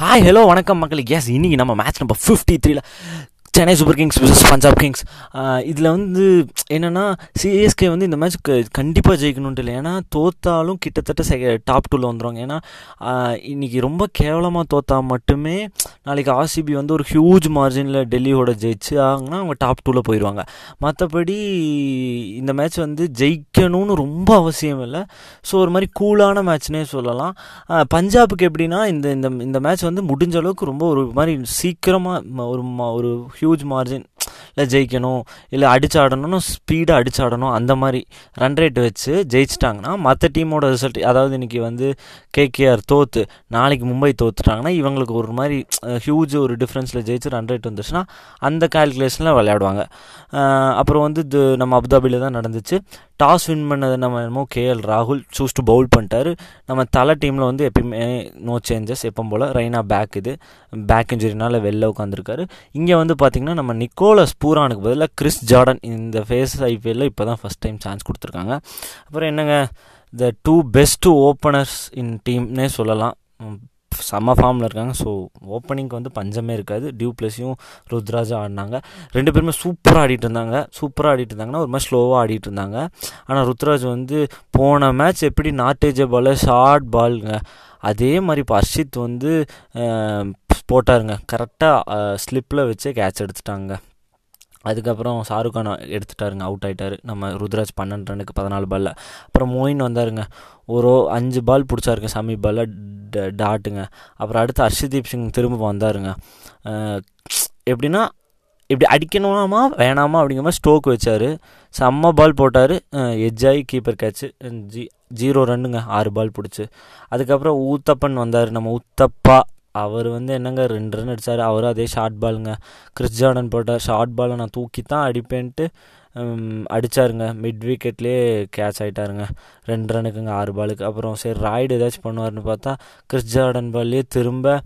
Hi hello வணக்கம் மக்களுக்கு S இன்றைக்கி நம்ம மேட்ச் நம்பர் ஃபிஃப்டி த்ரீல Chennai super kings versus Punjab kings. இதில் வந்து என்னென்னா சிஎஸ்கே வந்து இந்த மேட்ச் கண்டிப்பாக ஜெயிக்கணுன்ட்டு இல்லை. ஏன்னா தோத்தாலும் கிட்டத்தட்ட செக டாப் டூவில் வந்துடுவாங்க ஏன்னா இன்றைக்கி ரொம்ப கேவலமாக தோத்தா மட்டுமே நாளைக்கு ஆர்சிபி வந்து ஒரு ஹியூஜ் மார்ஜினில் டெல்லியோட ஜெயிச்சு ஆகுனா அவங்க டாப் டூவில் போயிடுவாங்க மற்றபடி இந்த மேட்ச் வந்து ஜெயிக்கணும்னு ரொம்ப அவசியம் இல்லை. ஸோ ஒரு மாதிரி கூலான மேட்ச்னே சொல்லலாம். பஞ்சாபுக்கு எப்படின்னா இந்த இந்த இந்த மேட்ச் வந்து முடிஞ்ச அளவுக்கு ரொம்ப ஒரு மாதிரி சீக்கிரமாக ஒரு ஒரு ஹியூஜ் மார்ஜின் இல்லை ஜெயிக்கணும் இல்லை அடிச்சாடணும்னு ஸ்பீடாக அடிச்சாடணும் அந்த மாதிரி ரன் ரேட் வச்சு ஜெயிச்சிட்டாங்கன்னா மற்ற டீமோட ரிசல்ட் அதாவது இன்றைக்கி வந்து கேகேஆர் தோற்று நாளைக்கு மும்பை தோத்துட்டாங்கன்னா இவங்களுக்கு ஒரு மாதிரி ஹியூஜ் ஒரு டிஃப்ரென்ஸில் ஜெயிச்சு ரன் ரேட் வந்துச்சுன்னா அந்த கால்குலேஷனில் விளையாடுவாங்க. அப்புறம் வந்து இது நம்ம அபுதாபியில் தான் நடந்துச்சு. டாஸ் வின் பண்ணது நம்ம என்னமோ கேஎல் ராகுல். சூஸ் டு பவுல் பண்ணிட்டாரு. நம்ம தலை டீமில் வந்து எப்பயுமே நோ சேஞ்சஸ் எப்போ போல் ரெய்னா பேக் இது. பேக் இன்ஜுரினால் வெளில உட்காந்துருக்காரு இங்கே வந்து பார்த்திங்கன்னா நம்ம நிக்கோலஸ் பூரானுக்கு பதிலாக கிறிஸ் ஜார்டன் இந்த ஃபேஸ் ஐபிஎல்லில் இப்போ தான் ஃபஸ்ட் டைம் சான்ஸ் கொடுத்துருக்காங்க. அப்புறம் என்னங்க? The two best openers in டீம்னே சொல்லலாம். செம்ம ஃபார்மில் இருக்காங்க. ஸோ ஓப்பனிங்க்கு வந்து பஞ்சமே இருக்காது. டியூ பிளஸையும் ருத்ராஜும் ஆடினாங்க. ரெண்டு பேருமே சூப்பராக ஆடிட்டு இருந்தாங்க. சூப்பராக ஆடிட்டு இருந்தாங்கன்னா ஒரு மாதிரி ஸ்லோவாக ஆடிட்டு இருந்தாங்க. ஆனால் ருத்ராஜ் வந்து போன மேட்ச் எப்படி நாட்டேஜ பால் ஷார்ட் பாலுங்க அதே மாதிரி இப்போ அர்ஷித் வந்து போட்டாருங்க. கரெக்டாக ஸ்லிப்பில் வச்சு கேட்ச் எடுத்துட்டாங்க. அதுக்கப்புறம் ஷாருக் கான் எடுத்துட்டாருங்க அவுட் ஆகிட்டார் நம்ம ருத்ராஜ் பன்னெண்டு ரனுக்கு பதினாலு பாலில் அப்புறம் மோயின் வந்தாருங்க. ஒரு அஞ்சு பால் பிடிச்சாருங்க சமி பாலில் டாட்டுங்க. அப்புறம் அடுத்து ஹர்ஷதீப் சிங் திரும்ப வந்தாருங்க. எப்படின்னா இப்படி அடிக்கணுமா வேணாமா அப்படிங்கிற மாதிரி ஸ்டோக் வச்சார். செம்ம பால் போட்டார். எஜ்ஜாயி கீப்பர் கேட்ச்சு ஜி ஜீரோ ரன்னுங்க ஆறு பால் பிடிச்சி. அதுக்கப்புறம் ஊத்தப்பன் வந்தார். நம்ம உத்தப்பா அவர் வந்து என்னங்க ரெண்டு ரன் அடித்தார் அவரும் அதே ஷார்ட் பாலுங்க கிறிஸ் ஜார்டன் போட்டார் ஷார்ட் பாலை நான் தூக்கி தான் அடிப்பேன்ட்டு அடித்தாருங்க மிட் விக்கெட்லேயே கேட்ச் ஆகிட்டாருங்க ரெண்டு ரனுக்குங்க ஆறு பாலுக்கு. அப்புறம் சரி ராய்டு ஏதாச்சும் பண்ணுவார்னு பார்த்தா கிறிஸ் ஜார்டன் பால்லேயே திரும்ப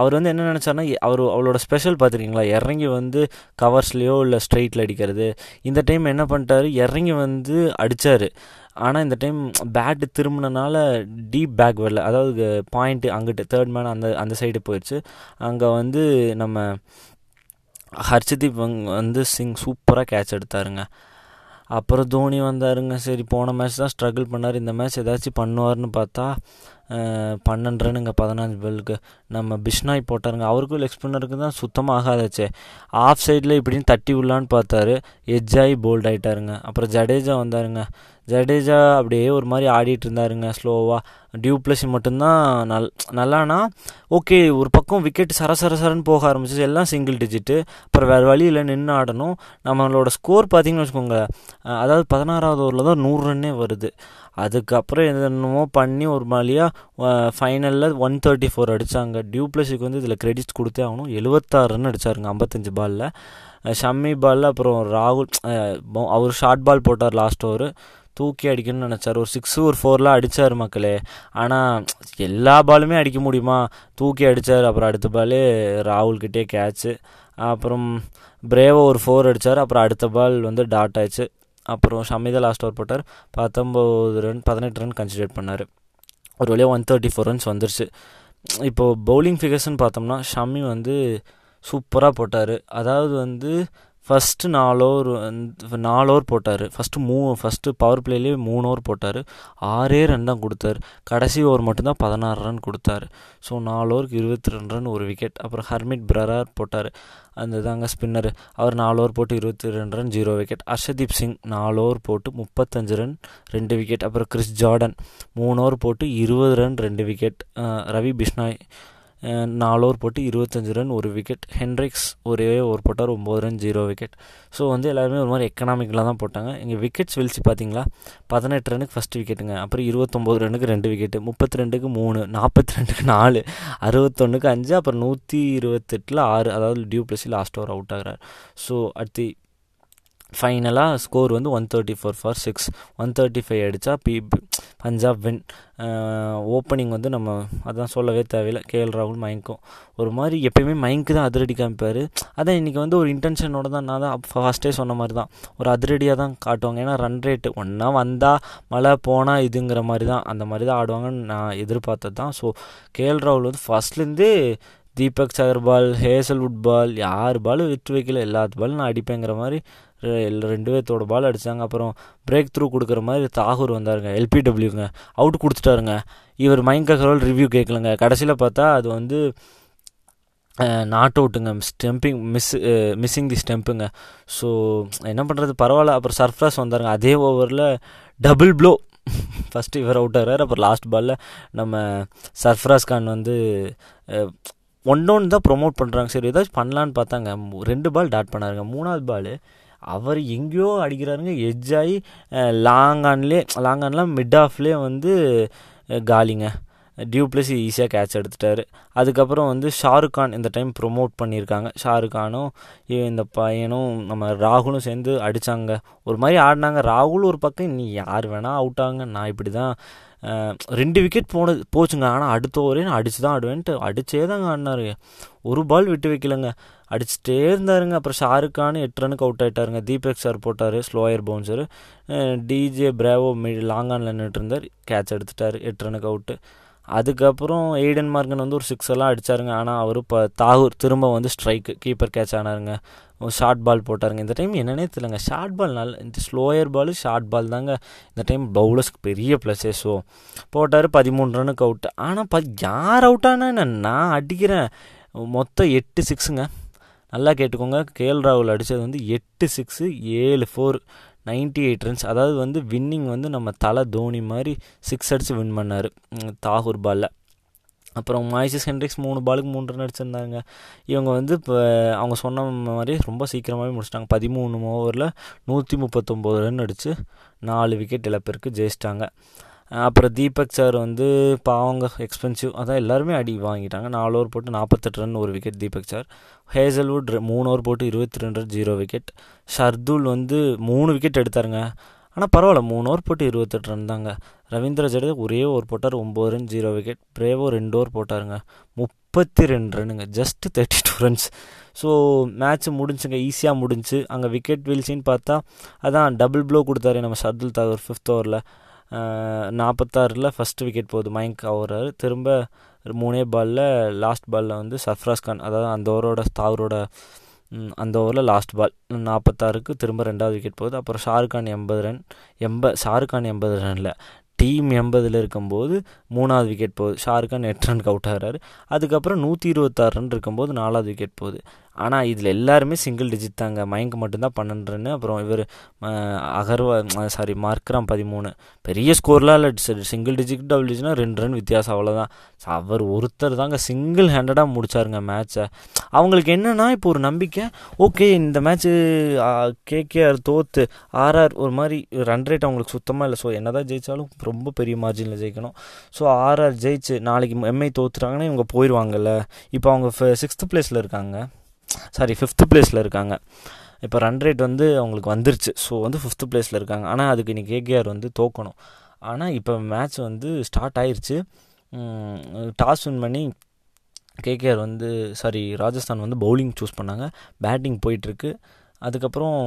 அவர் வந்து என்ன நினச்சாருன்னா அவர் அவளோட ஸ்பெஷல் பார்த்துருக்கீங்களா இறங்கி வந்து கவர்ஸ்லேயோ இல்லை ஸ்ட்ரெயிட்டில் அடிக்கிறது. இந்த டைம் என்ன பண்ணிட்டாரு? இறங்கி வந்து அடித்தார் ஆனால் இந்த டைம் பேட்டு திரும்பினனால டீப் பேக் வரல. அதாவது பாயிண்ட்டு அங்கிட்டு தேர்ட் மேன் அந்த அந்த சைடு போயிடுச்சு. அங்கே வந்து நம்ம ஹர்ஷதீப் வந்து சிங் சூப்பராக கேட்ச் எடுத்தாருங்க. அப்புறம் தோனி வந்தாருங்க. சரி போன மேட்ச் தான் ஸ்ட்ரகிள் பண்ணார். இந்த மேட்ச் ஏதாச்சும் பண்ணுவார்னு பார்த்தா பன்னெண்டு ரனுங்க பதினஞ்சு பாலுக்கு நம்ம பிஷ்னாய் போட்டாருங்க. அவருக்கும் லெக் ஸ்பின்னருக்கு தான் சுத்தமாக ஆகாதாச்சே. ஆஃப் சைடில் இப்படின்னு தட்டி விடலான்னு பார்த்தாரு. எஜ்ஜாயி போல்ட் ஆகிட்டாருங்க அப்புறம் ஜடேஜா வந்தாருங்க. ஜடேஜா அப்படியே ஒரு மாதிரி ஆடிட்டு இருந்தாருங்க ஸ்லோவாக டியூ மட்டும்தான் நல் நல்லானா ஓகே ஒரு பக்கம் விக்கெட் சர சரன்னு போக ஆரம்பிச்சு எல்லாம் சிங்கிள் டிஜிட்டு அப்புறம் வேறு வழியில் நின்று ஆடணும். நம்மளோட ஸ்கோர் பார்த்திங்கன்னு வச்சுக்கோங்க அதாவது பதினாறாவது ஓவரில் தான் நூறு ரன்னே வருது. அதுக்கப்புறம் என்னமோ பண்ணி ஒரு மாதிரியாக ஃபைனலில் ஒன் தேர்ட்டி ஃபோர் அடித்தாங்க டியூப்ளஸுக்கு வந்து இதில் கிரெடிட்ஸ் கொடுத்தே ஆகணும். எழுபத்தாறு ரன் அடித்தாருங்க ஐம்பத்தஞ்சு பாலில் ஷம்மி பாலில் அப்புறம் ராகுல் அவர் ஷார்ட் பால் போட்டார் லாஸ்ட் ஓவர் தூக்கி அடிக்கணும்னு நினச்சார். ஒரு சிக்ஸு ஒரு ஃபோர்லாம் அடித்தார் மக்களே. ஆனால் எல்லா பாலுமே அடிக்க முடியுமா? தூக்கி அடித்தார் அப்புறம் அடுத்த பாலே ராகுல்கிட்டே கேட்ச்சு அப்புறம் பிரேவோ ஒரு ஃபோர் அடித்தார் அப்புறம் அடுத்த பால் வந்து டாட் ஆயிடுச்சு. அப்புறம் ஷமிதா லாஸ்ட் ஓவர் போட்டார். பத்தொம்போது ரன் பதினெட்டு ரன் கன்சிடர் பண்ணார். ஒரு வழியாக ஒன் தேர்ட்டி ஃபோர் ரன்ஸ் வந்துருச்சு இப்போது பவுலிங் ஃபிகர்ஸ்னு பார்த்தோம்னா ஷமி வந்து சூப்பராக போட்டார். அதாவது வந்து ஃபஸ்ட்டு நாலு ஓவர் வந்து நாலு ஓவர் போட்டார். ஃபஸ்ட்டு மூ ஃபஸ்ட்டு பவர் பிளேலேயே மூணு ஓவர் போட்டார். ஆறே ரன் தான் கொடுத்தாரு. கடைசி ஓவர் மட்டும்தான் பதினாறு ரன் கொடுத்தாரு. ஸோ நாலு ஓவருக்கு இருபத்தி ரெண்டு ரன் ஒரு விக்கெட் அப்புறம் ஹர்மிட் பிரரார் போட்டார். அந்த தாங்க ஸ்பின்னர் அவர் நாலு ஓவர் போட்டு இருபத்தி ரெண்டு run zero wicket Arshdeep Singh நாலு ஓவர் போட்டு முப்பத்தஞ்சு ரன் ரெண்டு விக்கெட் அப்புறம் கிறிஸ் ஜார்டன் மூணு ஓவர் போட்டு இருபது ரன் ரெண்டு விக்கெட் ரவி பிஷ்னாய் நாலு ஓவர் போட்டு இருபத்தஞ்சு ரன் ஒரு விக்கெட் ஹென்ரிக்ஸ் ஒரே ஓவர் போட்டார் ஒம்பது ரன் ஜீரோ விக்கெட் ஸோ வந்து எல்லாருமே ஒரு மாதிரி எக்கனாமிக்கலாக தான் போட்டாங்க. இங்கே விக்கெட்ஸ் வீழ்ச்சி பார்த்தீங்களா? பதினெட்டு ரனுக்கு ஃபஸ்ட் விக்கெட்டுங்க அப்புறம் இருபத்தொம்போது ரனுக்கு ரெண்டு விக்கெட்டு முப்பத்தி ரெண்டுக்கு மூணு நாற்பத்தி ரெண்டுக்கு நாலு அறுபத்தொன்னுக்கு அஞ்சு அப்புறம் நூற்றி இருபத்தெட்டில் ஆறு அதாவது டியூ ப்ளஸில் லாஸ்ட் ஓவர் அவுட் ஆகிறார். ஸோ அடுத்து ஃபைனலாக ஸ்கோர் வந்து one thirty four for six one thirty five அடித்தா பி பஞ்சாப் வின் ஓப்பனிங் வந்து நம்ம அதான் சொல்லவே தேவையில்லை. கேஎல் ராகுல் மயங்கும். ஒரு மாதிரி எப்பயுமே மயங்கு தான் அதிரடி காமிப்பார். அதான் இன்றைக்கி வந்து ஒரு இன்டென்ஷனோட தான் நான் தான் ஃபஸ்ட்டே சொன்ன மாதிரி தான். ஒரு அதிரடியாக தான் காட்டுவாங்க. ஏன்னா ரன் ரேட்டு ஒன்றா வந்தால் மழை போனால் இதுங்கிற மாதிரி தான். அந்த மாதிரி தான் ஆடுவாங்கன்னு நான் எதிர்பார்த்தது தான். ஸோ கேஎல் ராகுல் வந்து ஃபஸ்ட்லேருந்து தீபக் சகர் பால் ஹேசல்வுட் பால் யார் பாலும் விட்டு வைக்கல. எல்லாத்து பாலும் நான் அடிப்பேங்கிற மாதிரி ரெண்டு பேர்த்தோட பால் அடித்தாங்க அப்புறம் பிரேக் த்ரூ கொடுக்குற மாதிரி தாகூர் வந்தாருங்க. எல்பிடபிள்யூங்க அவுட் கொடுத்துட்டாருங்க. இவர் மைண்ட் அகர்வால் ரிவ்யூ கேட்கலங்க. கடைசியில் பார்த்தா அது வந்து நாட் அவுட்டுங்க ஸ்டெம்பிங் மிஸ் மிஸ்ஸிங் தி ஸ்டெம்புங்க ஸோ என்ன பண்ணுறது பரவாயில்ல. அப்புறம் சர்ஃப்ராஸ் வந்தாருங்க. அதே ஓவரில் டபுள் ப்ளோ ஃபஸ்ட்டு இவர் அவுட் ஆகிறார். அப்புறம் லாஸ்ட் பாலில் நம்ம சர்ஃப்ராஸ் கான் வந்து ஒன் ஒன் தான் ப்ரொமோட் பண்ணுறாங்க சரி ஏதாச்சும் பண்ணலான்னு பார்த்தாங்க. ரெண்டு பால் டாட் பண்ணாருங்க. மூணாவது பால் அவர் எங்கேயோ அடிக்கிறாருங்க எட்ஜ் ஆகி லாங் ஆன்லேயே லாங் ஆன்லாம் மிட் ஆஃப்லேயே வந்து காலிங்க. டியூ ப்ளஸ் ஈஸியாக கேட்ச் எடுத்துட்டார். அதுக்கப்புறம் வந்து ஷாருக் கான் இந்த டைம் ப்ரொமோட் பண்ணியிருக்காங்க. ஷாருக் கானும் இந்த பையனும் நம்ம ராகுலும் சேர்ந்து அடித்தாங்க ஒரு மாதிரி ஆடினாங்க. ராகுல் ஒரு பக்கம் நீ யார் வேணால் அவுட் ஆகுங்க நான் இப்படி தான் ரெண்டு விக்கெட் போனது போச்சுங்க. ஆனால் அடுத்த ஓவரே நான் அடிச்சு தான் ஆடுவேன்ட்டு அடிச்சே தாங்க ஆடினாரு. ஒரு பால் விட்டு வைக்கலங்க. அடிச்சுட்டே இருந்தாருங்க. அப்புறம் ஷாருக் கான் எட்டு ரனுக்கு அவுட் ஆகிட்டாருங்க தீபக் சார் போட்டார். Slower bouncer DJ Bravo mid long ஆனில் நின்றுட்டு கேட்ச் எடுத்துட்டார். எட்டு ரனுக்கு அவுட்டு அதுக்கப்புறம் எய்டன் மார்கன் வந்து ஒரு சிக்ஸ் எல்லாம் அடித்தாருங்க ஆனால் அவர் இப்போ தாகூர் திரும்ப வந்து ஸ்ட்ரைக்கு கீப்பர் கேட்ச் ஆனாருங்க. ஷார்ட் பால் போட்டாருங்க. இந்த டைம் என்னன்னே தெரியலங்க. ஷார்ட் பால் நல்ல இந்த ஸ்லோயர் பால் ஷார்ட் பால் தாங்க. இந்த டைம் பவுலர்ஸ்க்கு பெரிய ப்ளஸ்ஸே ஸோ போட்டார் பதிமூணு ரனுக்கு அவுட் ஆனால் ப யார் அவுட் என்ன? நான் அடிக்கிறேன். மொத்தம் எட்டு சிக்ஸுங்க நல்லா கேட்டுக்கோங்க. கேஎல் ராகுல் அடித்தது வந்து எட்டு சிக்ஸு ஏழு ஃபோர் நைன்ட்டி எயிட் ரன்ஸ் அதாவது வந்து வின்னிங் வந்து நம்ம தலை தோனி மாதிரி சிக்ஸ் அடித்து வின் பண்ணார். தாகூர் பாலில் அப்புறம் மாய்ஸஸ் ஹென்ரிக்ஸ் மூணு பாலுக்கு மூணு ரன் அடிச்சிருந்தாங்க. இவங்க வந்து இப்போ அவங்க சொன்ன மாதிரி ரொம்ப சீக்கிரமாகவே முடிச்சிட்டாங்க. பதிமூணு ஓவரில் நூற்றி முப்பத்தொம்போது ரன் அடித்து நாலு விக்கெட் இழப்பிற்கு ஜெயிச்சிட்டாங்க. அப்புறம் தீபக் சார் வந்து பாவங்க எக்ஸ்பென்சிவ் அதான் எல்லாருமே அடி வாங்கிட்டாங்க. நாலு ஓவர் போட்டு நாற்பத்தெட்டு ரன் ஒரு விக்கெட் தீபக் சார் ஹேசல்வுட் மூணு ஓவர் போட்டு இருபத்தி ரெண்டு ரன் ஜீரோ விக்கெட் ஷர்துல் வந்து மூணு விக்கெட் எடுத்தாருங்க. ஆனால் பரவாயில்ல மூணு ஓவர் போட்டு இருபத்தெட்டு ரன் தாங்க. ரவீந்திர ஜடேஜா ஒரே ஓவர் போட்டார் ஒம்பது ரன் ஜீரோ விக்கெட் பிரேவோ ரெண்டு ஓவர் போட்டாருங்க. முப்பத்தி ரெண்டு ரன்னுங்க. Just thirty two runs so match முடிஞ்சுங்க ஈஸியாக முடிஞ்சு. அங்கே விக்கெட் வீழ்ச்சின்னு பார்த்தா அதான் டபுள் ப்ளோ கொடுத்தாரு நம்ம ஷர்துல் தாகூர் ஃபிஃப்த் ஓவரில் நாற்பத்தாறில் ஃபஸ்ட்டு விக்கெட் போகுது. மயங்க் ஆகுறாரு திரும்ப மூணே பாலில் லாஸ்ட் பாலில் வந்து சர்ஃப்ராஸ் கான் அதாவது அந்த ஓவரோட தாவரோட அந்த ஓவரில் லாஸ்ட் பால் நாற்பத்தாறுக்கு திரும்ப ரெண்டாவது விக்கெட் போகுது. அப்புறம் ஷாருக் கான் எண்பது ரன் எண்ப ஷாருக் கான் எண்பது ரனில். டீம் எண்பதில் இருக்கும்போது மூணாவது விக்கெட் போகுது. ஷாருக்கான் எட்டு ரனுக்கு அவுட் ஆகிறாரு. அதுக்கப்புறம் நூற்றி இருபத்தாறு ரன் இருக்கும்போது நாலாவது விக்கெட் போகுது. ஆனால் இதில் எல்லாருமே சிங்கிள் டிஜிட் தாங்க. மயங்க் மட்டும்தான் பன்னெண்டு அப்புறம் இவர் அகர்வா சாரி மார்க்ராம் பதிமூணு. பெரிய ஸ்கோர்லாம் இல்லை. சிங்கிள் டிஜிட் டபுள் டிஜிட்னா ரெண்டு ரன் வித்தியாசம் அவ்வளோதான் அவர் ஒருத்தர் தாங்க சிங்கிள் ஹேண்டடாக முடிச்சாருங்க மேட்ச்சை அவங்களுக்கு என்னென்னா இப்போ ஒரு நம்பிக்கை. ஓகே இந்த மேட்ச்சு கேகேஆர் தோத்து ஆர்ஆர் ஒரு மாதிரி ரன் ரேட் அவங்களுக்கு சுத்தமாக இல்லை. ஸோ என்ன தான் ஜெயித்தாலும் ரொம்ப பெரிய மார்ஜினில் ஜெயிக்கணும். ஸோ ஆர்ஆர் ஜெயிச்சு நாளைக்கு எம்ஐ தோத்துறாங்கன்னா இவங்க போயிடுவாங்கல்ல இப்போ அவங்க சிக்ஸ்த்து பிளேஸில் இருக்காங்க. சாரி ஃபிஃப்த்து பிளேஸில் இருக்காங்க. இப்போ ரன் ரேட் வந்து அவங்களுக்கு வந்துருச்சு. ஸோ வந்து ஃபிஃப்த்து பிளேஸில் இருக்காங்க. ஆனால் அதுக்கு இன்றைக்கி கேகேஆர் வந்து தோக்கணும். ஆனால் இப்போ மேட்ச் வந்து ஸ்டார்ட் ஆயிடுச்சு டாஸ் வின் பண்ணி கேகேஆர் வந்து சாரி ராஜஸ்தான் வந்து பவுலிங் சூஸ் பண்ணாங்க. பேட்டிங் போயிட்டுருக்கு. அதுக்கப்புறம்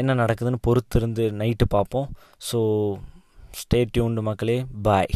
என்ன நடக்குதுன்னு பொறுத்திருந்து நைட்டு பார்ப்போம் ஸோ ஸ்டே டியூன்டு மக்களே. பாய்